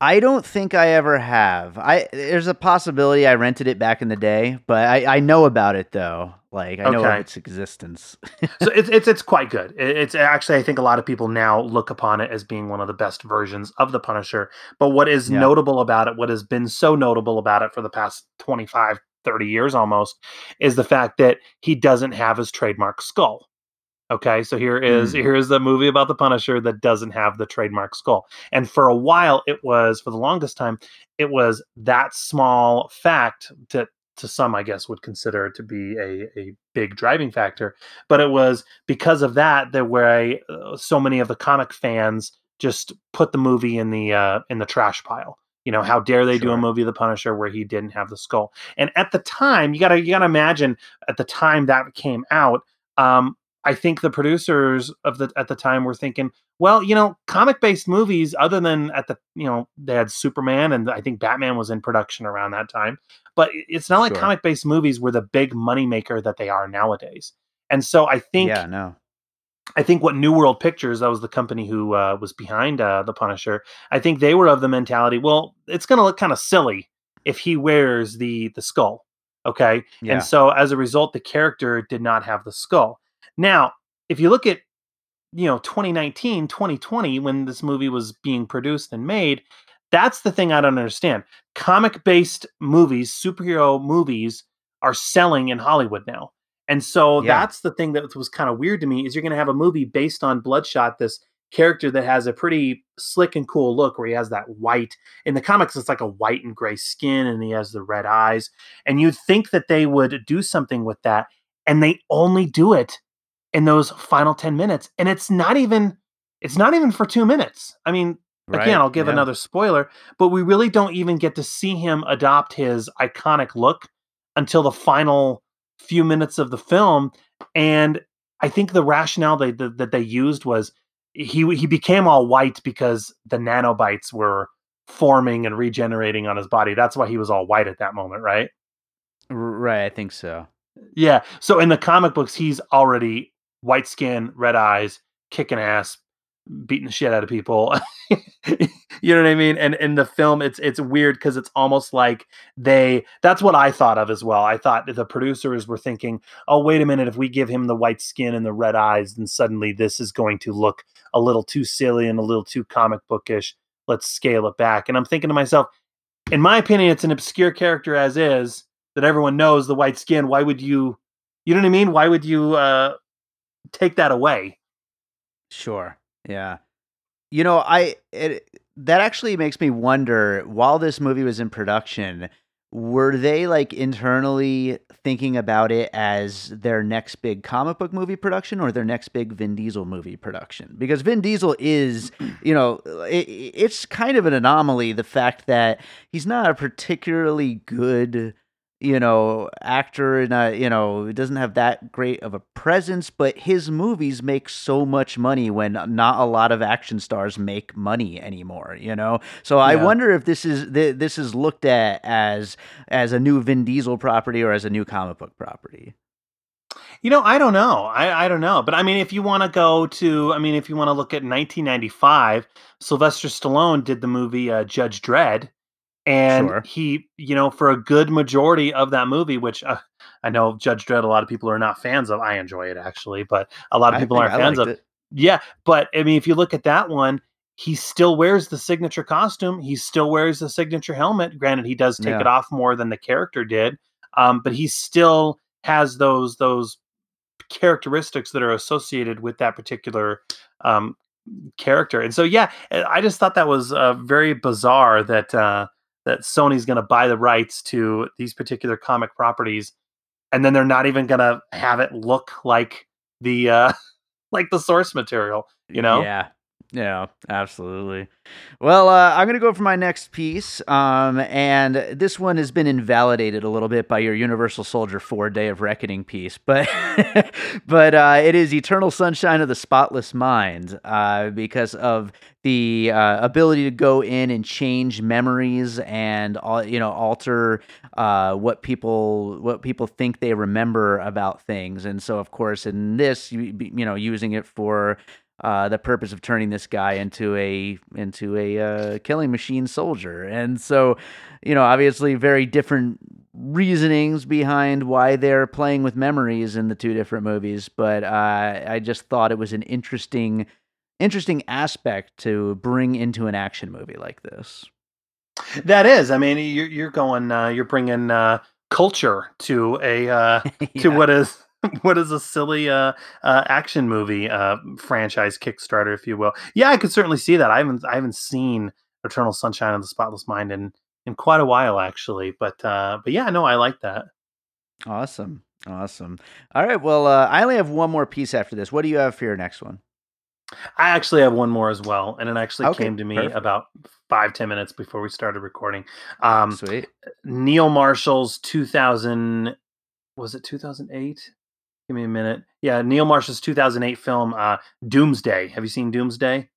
I don't think I ever have. I there's a possibility I rented it back in the day, but I, I know about it though. Like I okay. know of its existence. so it's it's it's quite good. It's actually I think a lot of people now look upon it as being one of the best versions of the Punisher. But what is yeah. notable about it, what has been so notable about it for the past 25, 30 years almost, is the fact that he doesn't have his trademark skull. Okay, so here is mm. here is the movie about the Punisher that doesn't have the trademark skull. And for a while it was for the longest time it was that small fact that to some I guess would consider to be a, a big driving factor, but it was because of that that where uh, so many of the comic fans just put the movie in the uh, in the trash pile. You know, how dare they sure. do a movie of the Punisher where he didn't have the skull? And at the time, you gotta you gotta imagine at the time that came out, um, I think the producers of the at the time were thinking, well, you know, comic based movies, other than at the you know they had Superman and I think Batman was in production around that time, but it's not like sure. comic based movies were the big money maker that they are nowadays. And so I think, yeah, no, I think what New World Pictures, that was the company who uh, was behind uh, the Punisher. I think they were of the mentality, well, it's going to look kind of silly if he wears the the skull Okay. Yeah. And so as a result, the character did not have the skull. Now, if you look at, you know, 2019, 2020, when this movie was being produced and made, that's the thing I don't understand. Comic based movies, superhero movies, are selling in Hollywood now. And so Yeah. that's the thing that was kind of weird to me is you're going to have a movie based on Bloodshot, this character that has a pretty slick and cool look where he has that white in the comics it's like a white and gray skin and he has the red eyes and you'd think that they would do something with that and they only do it in those final 10 minutes and it's not even it's not even for 2 minutes. I mean, Right, again, I'll give yeah. another spoiler, but we really don't even get to see him adopt his iconic look until the final few minutes of the film. And I think the rationale they, that, that they used was he he became all white because the nanobites were forming and regenerating on his body. That's why he was all white at that moment, right? Right, I think so. Yeah. So in the comic books, he's already white skin, red eyes, kicking ass, beating the shit out of people. you know what I mean? And in the film, it's it's weird because it's almost like they. That's what I thought of as well. I thought the producers were thinking, "Oh, wait a minute! If we give him the white skin and the red eyes, then suddenly this is going to look a little too silly and a little too comic bookish. Let's scale it back." And I'm thinking to myself, in my opinion, it's an obscure character as is that everyone knows the white skin. Why would you? You know what I mean? Why would you uh, take that away? Sure. Yeah. You know, I it, that actually makes me wonder while this movie was in production, were they like internally thinking about it as their next big comic book movie production or their next big Vin Diesel movie production? Because Vin Diesel is, you know, it, it's kind of an anomaly the fact that he's not a particularly good you know, actor and uh, you know, it doesn't have that great of a presence, but his movies make so much money when not a lot of action stars make money anymore, you know. So I wonder if this is th- this is looked at as as a new Vin Diesel property or as a new comic book property. You know, I don't know. I, I don't know. But I mean, if you want to go to, I mean, if you want to look at 1995, Sylvester Stallone did the movie uh, Judge Dredd. And Sure. he, you know, for a good majority of that movie, which uh, I know Judge Dredd, a lot of people are not fans of. I enjoy it actually, but a lot of people aren't I fans of. it. Yeah, but I mean, if you look at that one, he still wears the signature costume. He still wears the signature helmet. Granted, he does take Yeah. it off more than the character did, um, but he still has those those characteristics that are associated with that particular um, character. And so, yeah, I I just thought that was uh, very bizarre that uh, that Sony's going to buy the rights to these particular comic properties, and then they're not even going to have it look like the uh, like the source material. You know? Yeah. Yeah, absolutely. Well, uh, I'm going to go for my next piece. Um, and this one has been invalidated a little bit by your Universal Soldier 4 Day of Reckoning piece, but but uh, it is Eternal Sunshine of the Spotless Mind uh, because of the uh, ability to go in and change memories and all you know alter uh, what people what people think they remember about things and so of course in this you, you know using it for uh, the purpose of turning this guy into a into a uh, killing machine soldier and so you know obviously very different reasonings behind why they're playing with memories in the two different movies but uh, i just thought it was an interesting interesting aspect to bring into an action movie like this. That is. I mean, you're you're going. Uh, you're bringing uh, culture to a uh, to what is what is a silly uh, uh, action movie uh, franchise Kickstarter, if you will. Yeah, I could certainly see that. I haven't I haven't seen Eternal Sunshine of the Spotless Mind in in quite a while, actually. But uh, but yeah, no, I like that. Awesome. Awesome. All right. Well, uh, I only have one more piece after this. What do you have for your next one? I actually have one more as well, and it actually Okay, came to me perfect. about five ten minutes before we started recording. Um, Sweet. Neil Marshall's 2000 was it 2008? Give me a minute. Yeah, Neil Marshall's 2008 film uh Doomsday. Have you seen Doomsday?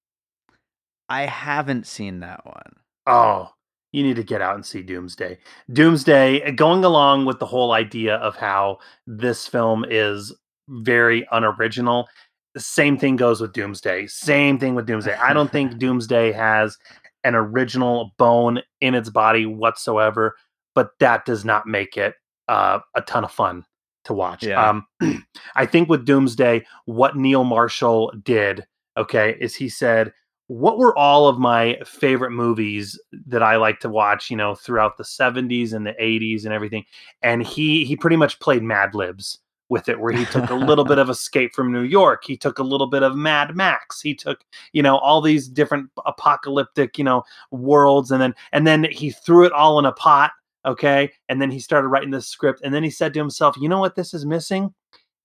I haven't seen that one. Oh, you need to get out and see Doomsday. Doomsday uh, going along with the whole idea of how this film is very unoriginal. The same thing goes with Doomsday. Same thing with Doomsday. I don't think Doomsday has an original bone in its body whatsoever, but that does not make it uh, a ton of fun to watch. Yeah. Um, I think with Doomsday, what Neil Marshall did, okay, is he said, "What were all of my favorite movies that I like to watch? You know, throughout the '70s and the '80s and everything." And he he pretty much played Mad Libs with it where he took a little bit of escape from new york he took a little bit of mad max he took you know all these different apocalyptic you know worlds and then and then he threw it all in a pot okay and then he started writing this script and then he said to himself you know what this is missing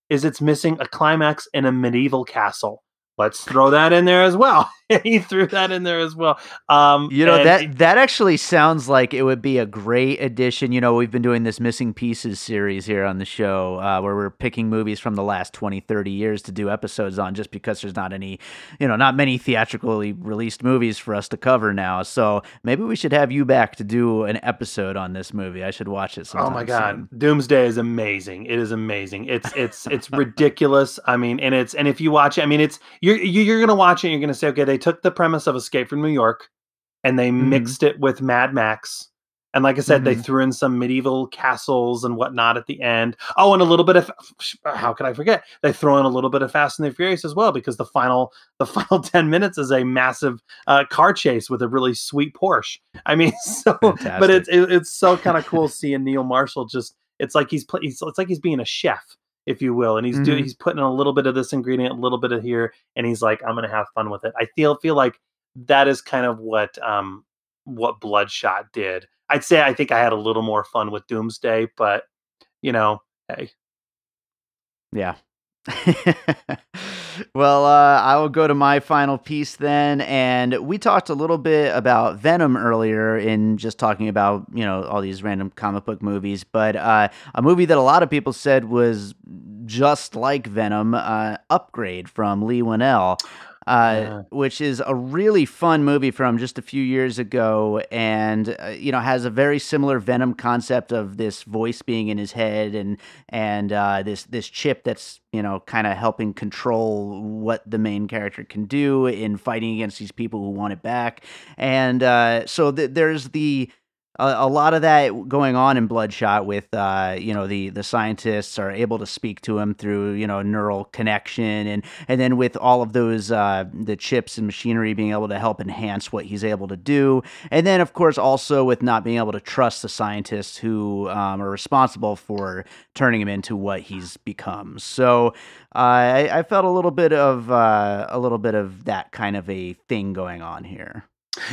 is it's missing a climax in a medieval castle let's throw that in there as well. he threw that in there as well. Um, you know that that actually sounds like it would be a great addition. You know, we've been doing this missing pieces series here on the show uh, where we're picking movies from the last 20, 30 years to do episodes on just because there's not any, you know, not many theatrically released movies for us to cover now. So maybe we should have you back to do an episode on this movie. I should watch it sometime. Oh my god, soon. Doomsday is amazing. It is amazing. It's it's it's ridiculous. I mean, and it's and if you watch it, I mean, it's you're you're gonna watch it. and You're gonna say, okay, they took the premise of Escape from New York, and they Mhm. mixed it with Mad Max. And like I said, they Mhm. threw in some medieval castles and whatnot at the end. Oh, and a little bit of how could I forget? They throw in a little bit of Fast and the Furious as well because the final the final ten minutes is a massive uh, car chase with a really sweet Porsche. I mean, so but it's it, it's so kind of cool seeing Neil Marshall just it's like he's, he's it's like he's being a chef if you will and he's doing Mhm. he's putting a little bit of this ingredient a little bit of here and he's like i'm gonna have fun with it i feel feel like that is kind of what um what bloodshot did i'd say i think i had a little more fun with doomsday but you know hey Yeah. well, uh, I will go to my final piece then. And we talked a little bit about Venom earlier in just talking about, you know, all these random comic book movies. But uh, a movie that a lot of people said was just like Venom, uh, Upgrade from Leigh Whannell. Uh, Yeah. which is a really fun movie from just a few years ago, and uh, you know has a very similar Venom concept of this voice being in his head, and and uh, this this chip that's you know kind of helping control what the main character can do in fighting against these people who want it back, and uh, so th- there's the a, a lot of that going on in Bloodshot with uh, you know the the scientists are able to speak to him through you know neural connection and and then with all of those uh, the chips and machinery being able to help enhance what he's able to do. And then of course also with not being able to trust the scientists who um, are responsible for turning him into what he's become. So uh, I, I felt a little bit of uh, a little bit of that kind of a thing going on here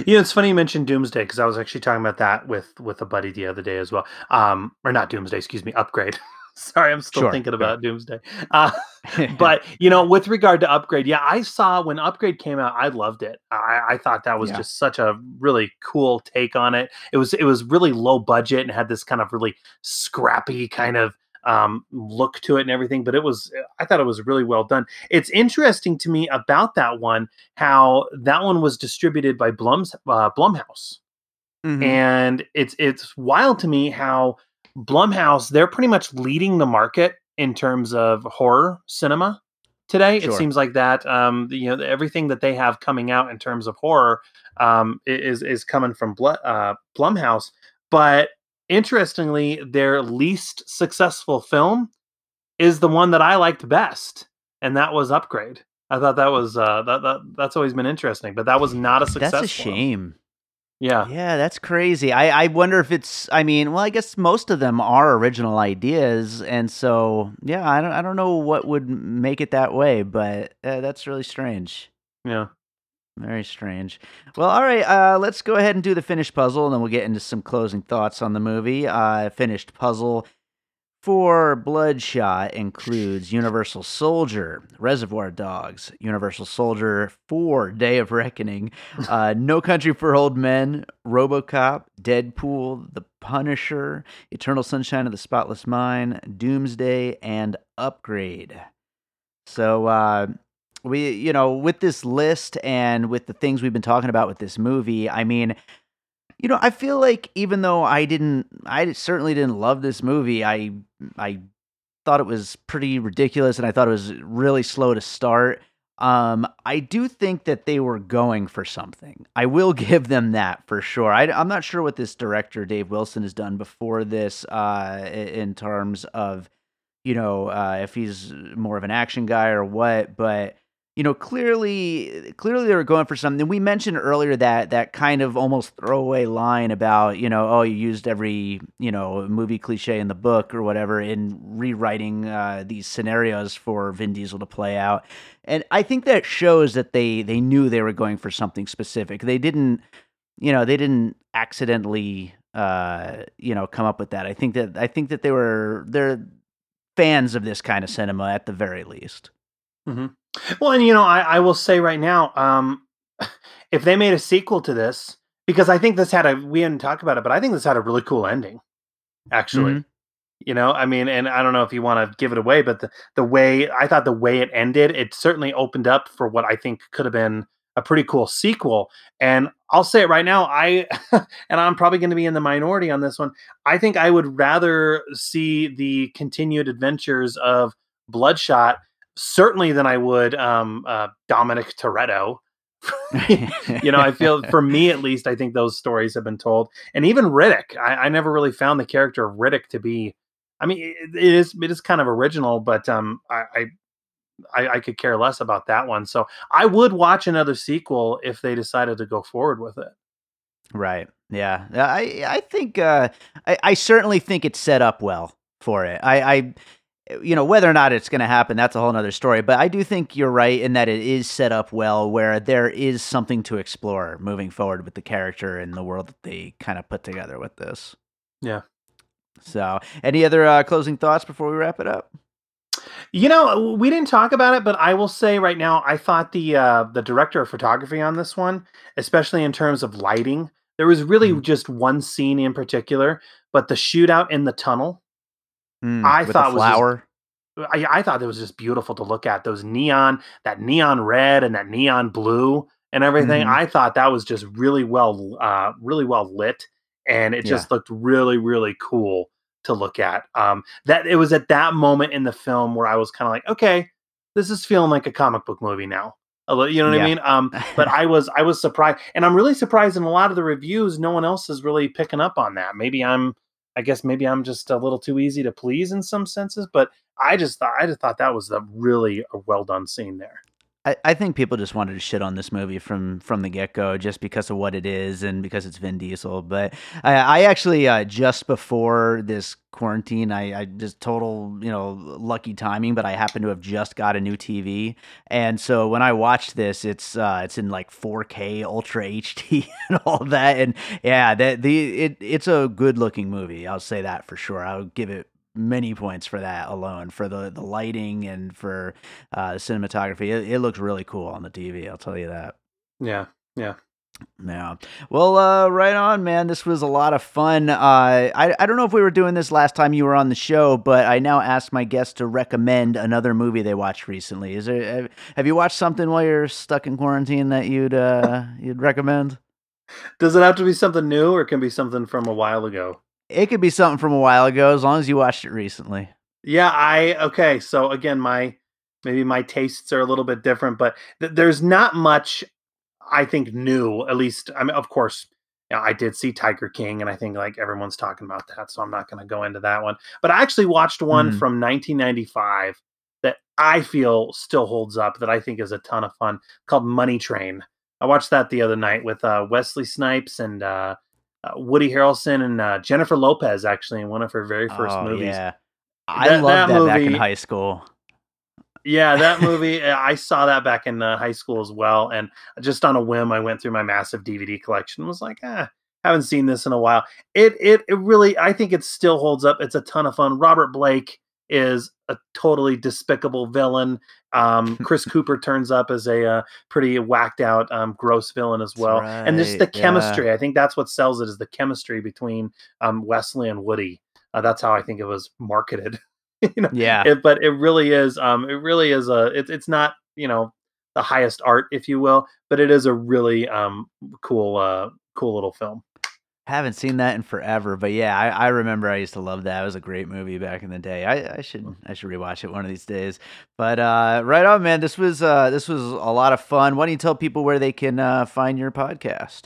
you know it's funny you mentioned doomsday because i was actually talking about that with with a buddy the other day as well. Um or not doomsday excuse me upgrade. Sorry i'm still Sure, thinking about doomsday. Uh but you know with regard to upgrade yeah i saw when upgrade came out i loved it. I, I thought that was Yeah. just such a really cool take on it. It was it was really low budget and had this kind of really scrappy kind of um look to it and everything but it was i thought it was really well done it's interesting to me about that one how that one was distributed by blum's uh, blumhouse Mhm. and it's it's wild to me how Blumhouse they're pretty much leading the market in terms of horror cinema today. It seems like that um, you know, everything that they have coming out in terms of horror um, is is coming from Blu- uh, Blumhouse. But interestingly, their least successful film is the one that I liked best, and that was Upgrade. I thought that was uh, that, that that's always been interesting, but that was not a success. that's a shame Yeah. Yeah, that's crazy. I, I wonder if it's. I mean, well, I guess most of them are original ideas, and so yeah, I don't I don't know what would make it that way, but uh, that's really strange. Yeah. Very strange. Well, all right. Uh, let's go ahead and do the finished puzzle, and then we'll get into some closing thoughts on the movie. Uh, finished puzzle for Bloodshot includes Universal Soldier, Reservoir Dogs, Universal Soldier 4, Day of Reckoning, uh, No Country for Old Men, RoboCop, Deadpool, The Punisher, Eternal Sunshine of the Spotless Mind, Doomsday, and Upgrade. So, uh, we, you know, with this list and with the things we've been talking about with this movie, I mean, you know, I feel like even though I didn't, I certainly didn't love this movie. I, I thought it was pretty ridiculous, and I thought it was really slow to start. Um, I do think that they were going for something. I will give them that for sure. I, am not sure what this director Dave Wilson has done before this, uh, in terms of, you know, uh, if he's more of an action guy or what. But you know, clearly, clearly they were going for something. And we mentioned earlier that that kind of almost throwaway line about, you know, oh, you used every, you know, movie cliche in the book or whatever in rewriting uh, these scenarios for Vin Diesel to play out. And I think that shows that they they knew they were going for something specific. They didn't, you know, they didn't accidentally, uh, you know, come up with that. I think that I think that they were they're fans of this kind of cinema at the very least. Mm-hmm. Well, and you know, I, I will say right now, um, if they made a sequel to this, because I think this had a we hadn't talked about it, but I think this had a really cool ending. Actually, mm-hmm. you know, I mean, and I don't know if you want to give it away, but the the way I thought the way it ended, it certainly opened up for what I think could have been a pretty cool sequel. And I'll say it right now, I and I'm probably going to be in the minority on this one. I think I would rather see the continued adventures of Bloodshot certainly than I would um, uh, Dominic Toretto. you know, I feel for me at least, I think those stories have been told, and even Riddick. I, I never really found the character of Riddick to be. I mean, it, it is it is kind of original, but um, I, I I could care less about that one. So I would watch another sequel if they decided to go forward with it. Right. Yeah. I I think uh, I I certainly think it's set up well for it. I I you know whether or not it's going to happen that's a whole other story but i do think you're right in that it is set up well where there is something to explore moving forward with the character and the world that they kind of put together with this. Yeah. So any other uh, closing thoughts before we wrap it up? You know we didn't talk about it but i will say right now i thought the uh, the director of photography on this one especially in terms of lighting there was really mm. just one scene in particular but the shootout in the tunnel Mm, I thought flower. Was just, I, I thought it was just beautiful to look at. Those neon, that neon red and that neon blue and everything. Mm-hmm. I thought that was just really well, uh, really well lit, and it just yeah. looked really, really cool to look at. Um, that it was at that moment in the film where I was kind of like, okay, this is feeling like a comic book movie now. You know what yeah. I mean? Um, but I was I was surprised, and I'm really surprised in a lot of the reviews, no one else is really picking up on that. Maybe I'm I guess maybe I'm just a little too easy to please in some senses, but I just thought I just thought that was a really a well done scene there. I, I think people just wanted to shit on this movie from from the get go just because of what it is and because it's Vin Diesel. But I, I actually uh, just before this quarantine, I, I just total you know lucky timing, but I happen to have just got a new TV, and so when I watched this, it's uh, it's in like 4K Ultra HD and all that, and yeah, that the it it's a good looking movie. I'll say that for sure. I'll give it many points for that alone for the the lighting and for uh, cinematography. It, it looks really cool on the TV. I'll tell you that. Yeah, yeah. Yeah. Well, uh, right on, man. This was a lot of fun. Uh, I, I don't know if we were doing this last time you were on the show, but I now ask my guests to recommend another movie they watched recently. Is there have you watched something while you're stuck in quarantine that you'd uh, you'd recommend? Does it have to be something new, or it can be something from a while ago? It could be something from a while ago, as long as you watched it recently. Yeah, I okay. So again, my maybe my tastes are a little bit different, but th- there's not much I think new. At least, I mean, of course, you know, I did see Tiger King, and I think like everyone's talking about that, so I'm not going to go into that one. But I actually watched one mm. from 1995 that I feel still holds up. That I think is a ton of fun, called Money Train. I watched that the other night with uh, Wesley Snipes and uh, uh, Woody Harrelson and uh, Jennifer Lopez actually in one of her very first oh, movies. Yeah, I that, loved that, that movie, back in high school. Yeah, that movie eh, I saw that back in uh, high school as well, and just on a whim, I went through my massive DVD collection. Was like, ah, haven't seen this in a while. It it it really, I think it still holds up. It's a ton of fun. Robert Blake is a totally despicable villain. Um, Chris Cooper turns up as a uh, pretty whacked out, um, gross villain as well. Right, and just the chemistry. Yeah. I think that's what sells it is the chemistry between um, Wesley and Woody. Uh, that's how I think it was marketed. you know? Yeah. It, but it really is. Um, it really is a. It, it's not you know the highest art, if you will, but it is a really um cool uh cool little film. Haven't seen that in forever, but yeah, I, I remember I used to love that. It was a great movie back in the day. I, I should I should rewatch it one of these days. But uh, right on, man. This was uh, this was a lot of fun. Why don't you tell people where they can uh, find your podcast?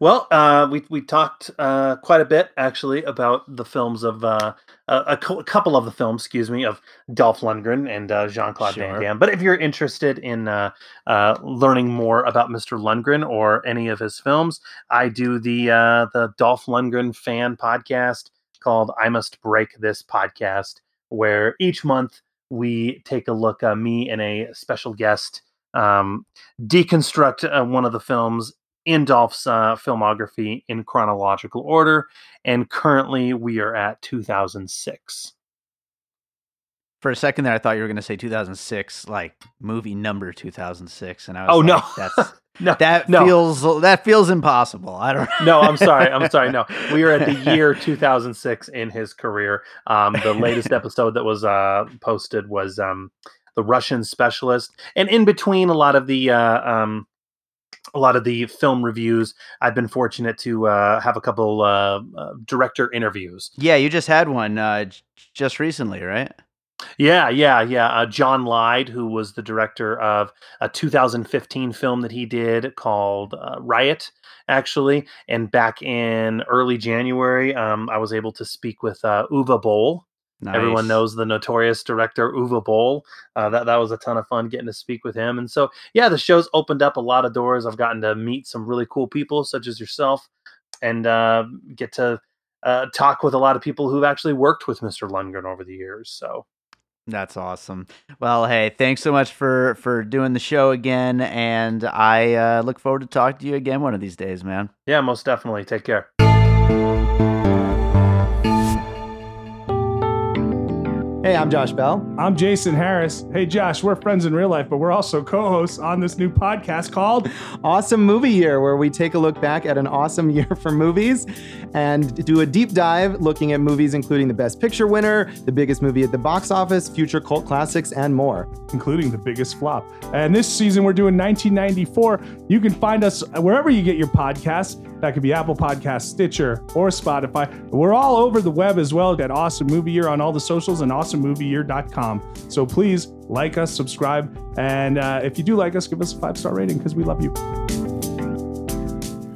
Well, uh, we we talked uh, quite a bit actually about the films of uh, a, a, couple of the films, excuse me, of Dolph Lundgren and uh, Jean Claude sure. Van Damme. But if you're interested in uh, uh, learning more about Mr. Lundgren or any of his films, I do the the Dolph Lundgren fan podcast called "I Must Break This Podcast," where each month we take a look, me and a special guest um, deconstruct uh, one of the films in Dolph's uh, filmography in chronological order, and currently we are at 2006. For a second there, I thought you were going to say 2006, like movie number 2006, and I was oh like, no, that's no, that no. feels that feels impossible. I don't. Know. No, I'm sorry. I'm sorry. No, we are at the year 2006 in his career. Um, the latest episode that was uh, posted was um, the Russian specialist, and in between a lot of the uh, um, a lot of the film reviews. I've been fortunate to uh, have a couple uh, uh, director interviews. Yeah, you just had one uh, just recently, right? Yeah, yeah, yeah. Uh, John Lyde, who was the director of a 2015 film that he did called uh, Riot, actually. And back in early January, um, I was able to speak with Uwe Boll, Nice. Everyone knows the notorious director Uwe Boll. Uh, that that was a ton of fun getting to speak with him. And so, yeah, the show's opened up a lot of doors. I've gotten to meet some really cool people, such as yourself, and uh, get to uh, talk with a lot of people who've actually worked with Mr. Lundgren over the years. So that's awesome. Well, hey, thanks so much for for doing the show again, and I uh, look forward to talking to you again one of these days, man. Yeah, most definitely. Take care. Hey, I'm Josh Bell. I'm Jason Harris. Hey, Josh, we're friends in real life, but we're also co hosts on this new podcast called Awesome Movie Year, where we take a look back at an awesome year for movies and do a deep dive looking at movies including the Best Picture winner, the biggest movie at the box office, future cult classics, and more. Including the biggest flop. And this season, we're doing 1994. You can find us wherever you get your podcasts. That could be Apple Podcast, Stitcher, or Spotify. We're all over the web as well at Awesome Movie Year on all the socials and awesomemovieyear.com. So please like us, subscribe, and uh, if you do like us, give us a five star rating because we love you.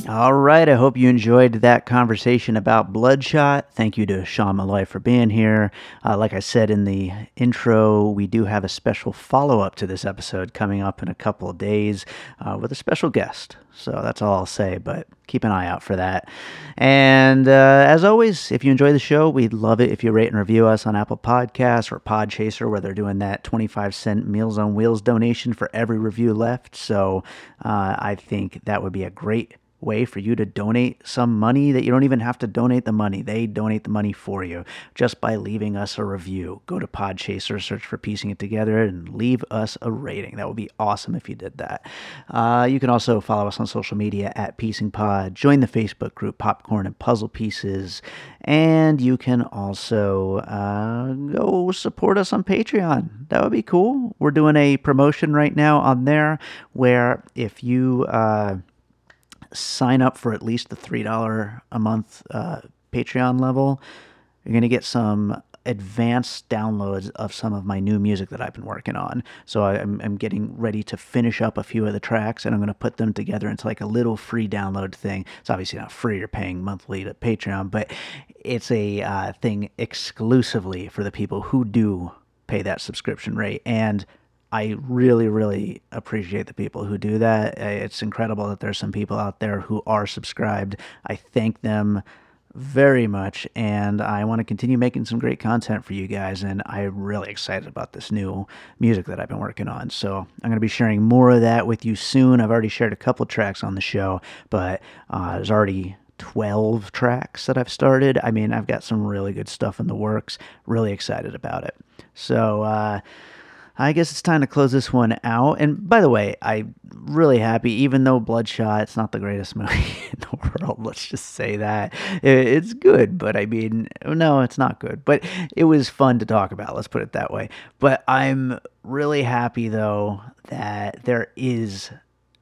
All right. I hope you enjoyed that conversation about Bloodshot. Thank you to Sean Malloy for being here. Uh, like I said in the intro, we do have a special follow up to this episode coming up in a couple of days uh, with a special guest. So that's all I'll say, but keep an eye out for that. And uh, as always, if you enjoy the show, we'd love it if you rate and review us on Apple Podcasts or Podchaser, where they're doing that 25 cent Meals on Wheels donation for every review left. So uh, I think that would be a great way for you to donate some money that you don't even have to donate the money. They donate the money for you just by leaving us a review. Go to Podchaser, search for Piecing It Together, and leave us a rating. That would be awesome if you did that. Uh, you can also follow us on social media at Piecing Pod. Join the Facebook group Popcorn and Puzzle Pieces. And you can also uh, go support us on Patreon. That would be cool. We're doing a promotion right now on there where if you. Uh, sign up for at least the $3 a month uh, Patreon level, you're going to get some advanced downloads of some of my new music that I've been working on. So I'm, I'm getting ready to finish up a few of the tracks and I'm going to put them together into like a little free download thing. It's obviously not free, you're paying monthly to Patreon, but it's a uh, thing exclusively for the people who do pay that subscription rate. And I really, really appreciate the people who do that. It's incredible that there's some people out there who are subscribed. I thank them very much, and I want to continue making some great content for you guys. And I'm really excited about this new music that I've been working on. So I'm going to be sharing more of that with you soon. I've already shared a couple tracks on the show, but uh, there's already 12 tracks that I've started. I mean, I've got some really good stuff in the works. Really excited about it. So, uh, I guess it's time to close this one out. And by the way, I'm really happy, even though Bloodshot, it's not the greatest movie in the world. Let's just say that. It's good, but I mean, no, it's not good. But it was fun to talk about. Let's put it that way. But I'm really happy, though, that there is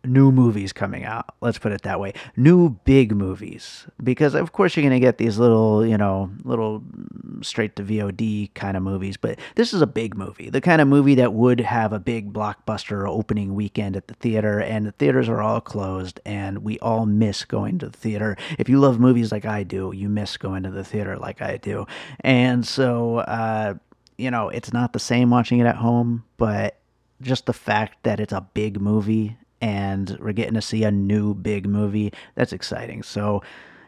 new movies coming out. Let's put it that way. New big movies. Because of course you're going to get these little, you know, little straight to VOD kind of movies, but this is a big movie. The kind of movie that would have a big blockbuster opening weekend at the theater and the theaters are all closed and we all miss going to the theater. If you love movies like I do, you miss going to the theater like I do. And so uh you know, it's not the same watching it at home, but just the fact that it's a big movie and we're getting to see a new big movie. That's exciting. So,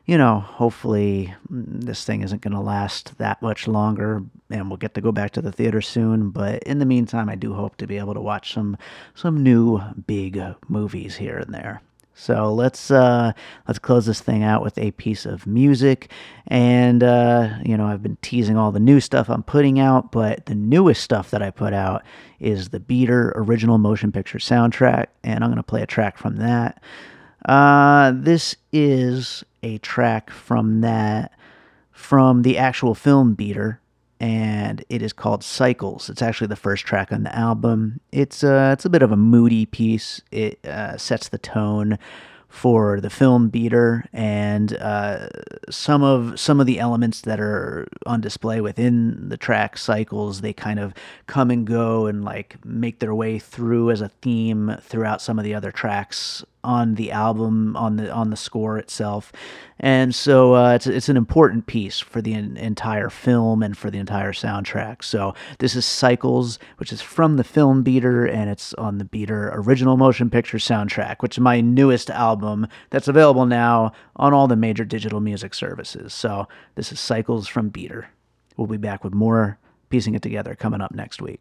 you know, hopefully mm, this thing isn't going to last that much longer and we'll get to go back to the theater soon, but in the meantime, I do hope to be able to watch some some new big movies here and there. So let's uh, let's close this thing out with a piece of music, and uh, you know I've been teasing all the new stuff I'm putting out, but the newest stuff that I put out is the Beater original motion picture soundtrack, and I'm gonna play a track from that. Uh, this is a track from that from the actual film Beater, and it is called Cycles. It's actually the first track on the album. It's uh, it's a bit of a moody piece. It uh, sets the tone for the film Beater and uh, some of some of the elements that are on display within the track cycles they kind of come and go and like make their way through as a theme throughout some of the other tracks on the album on the on the score itself. And so uh, it's it's an important piece for the en- entire film and for the entire soundtrack. So this is cycles which is from the film beater and it's on the beater original motion picture soundtrack which is my newest album that's available now on all the major digital music services. So this is cycles from beater. We'll be back with more piecing it together coming up next week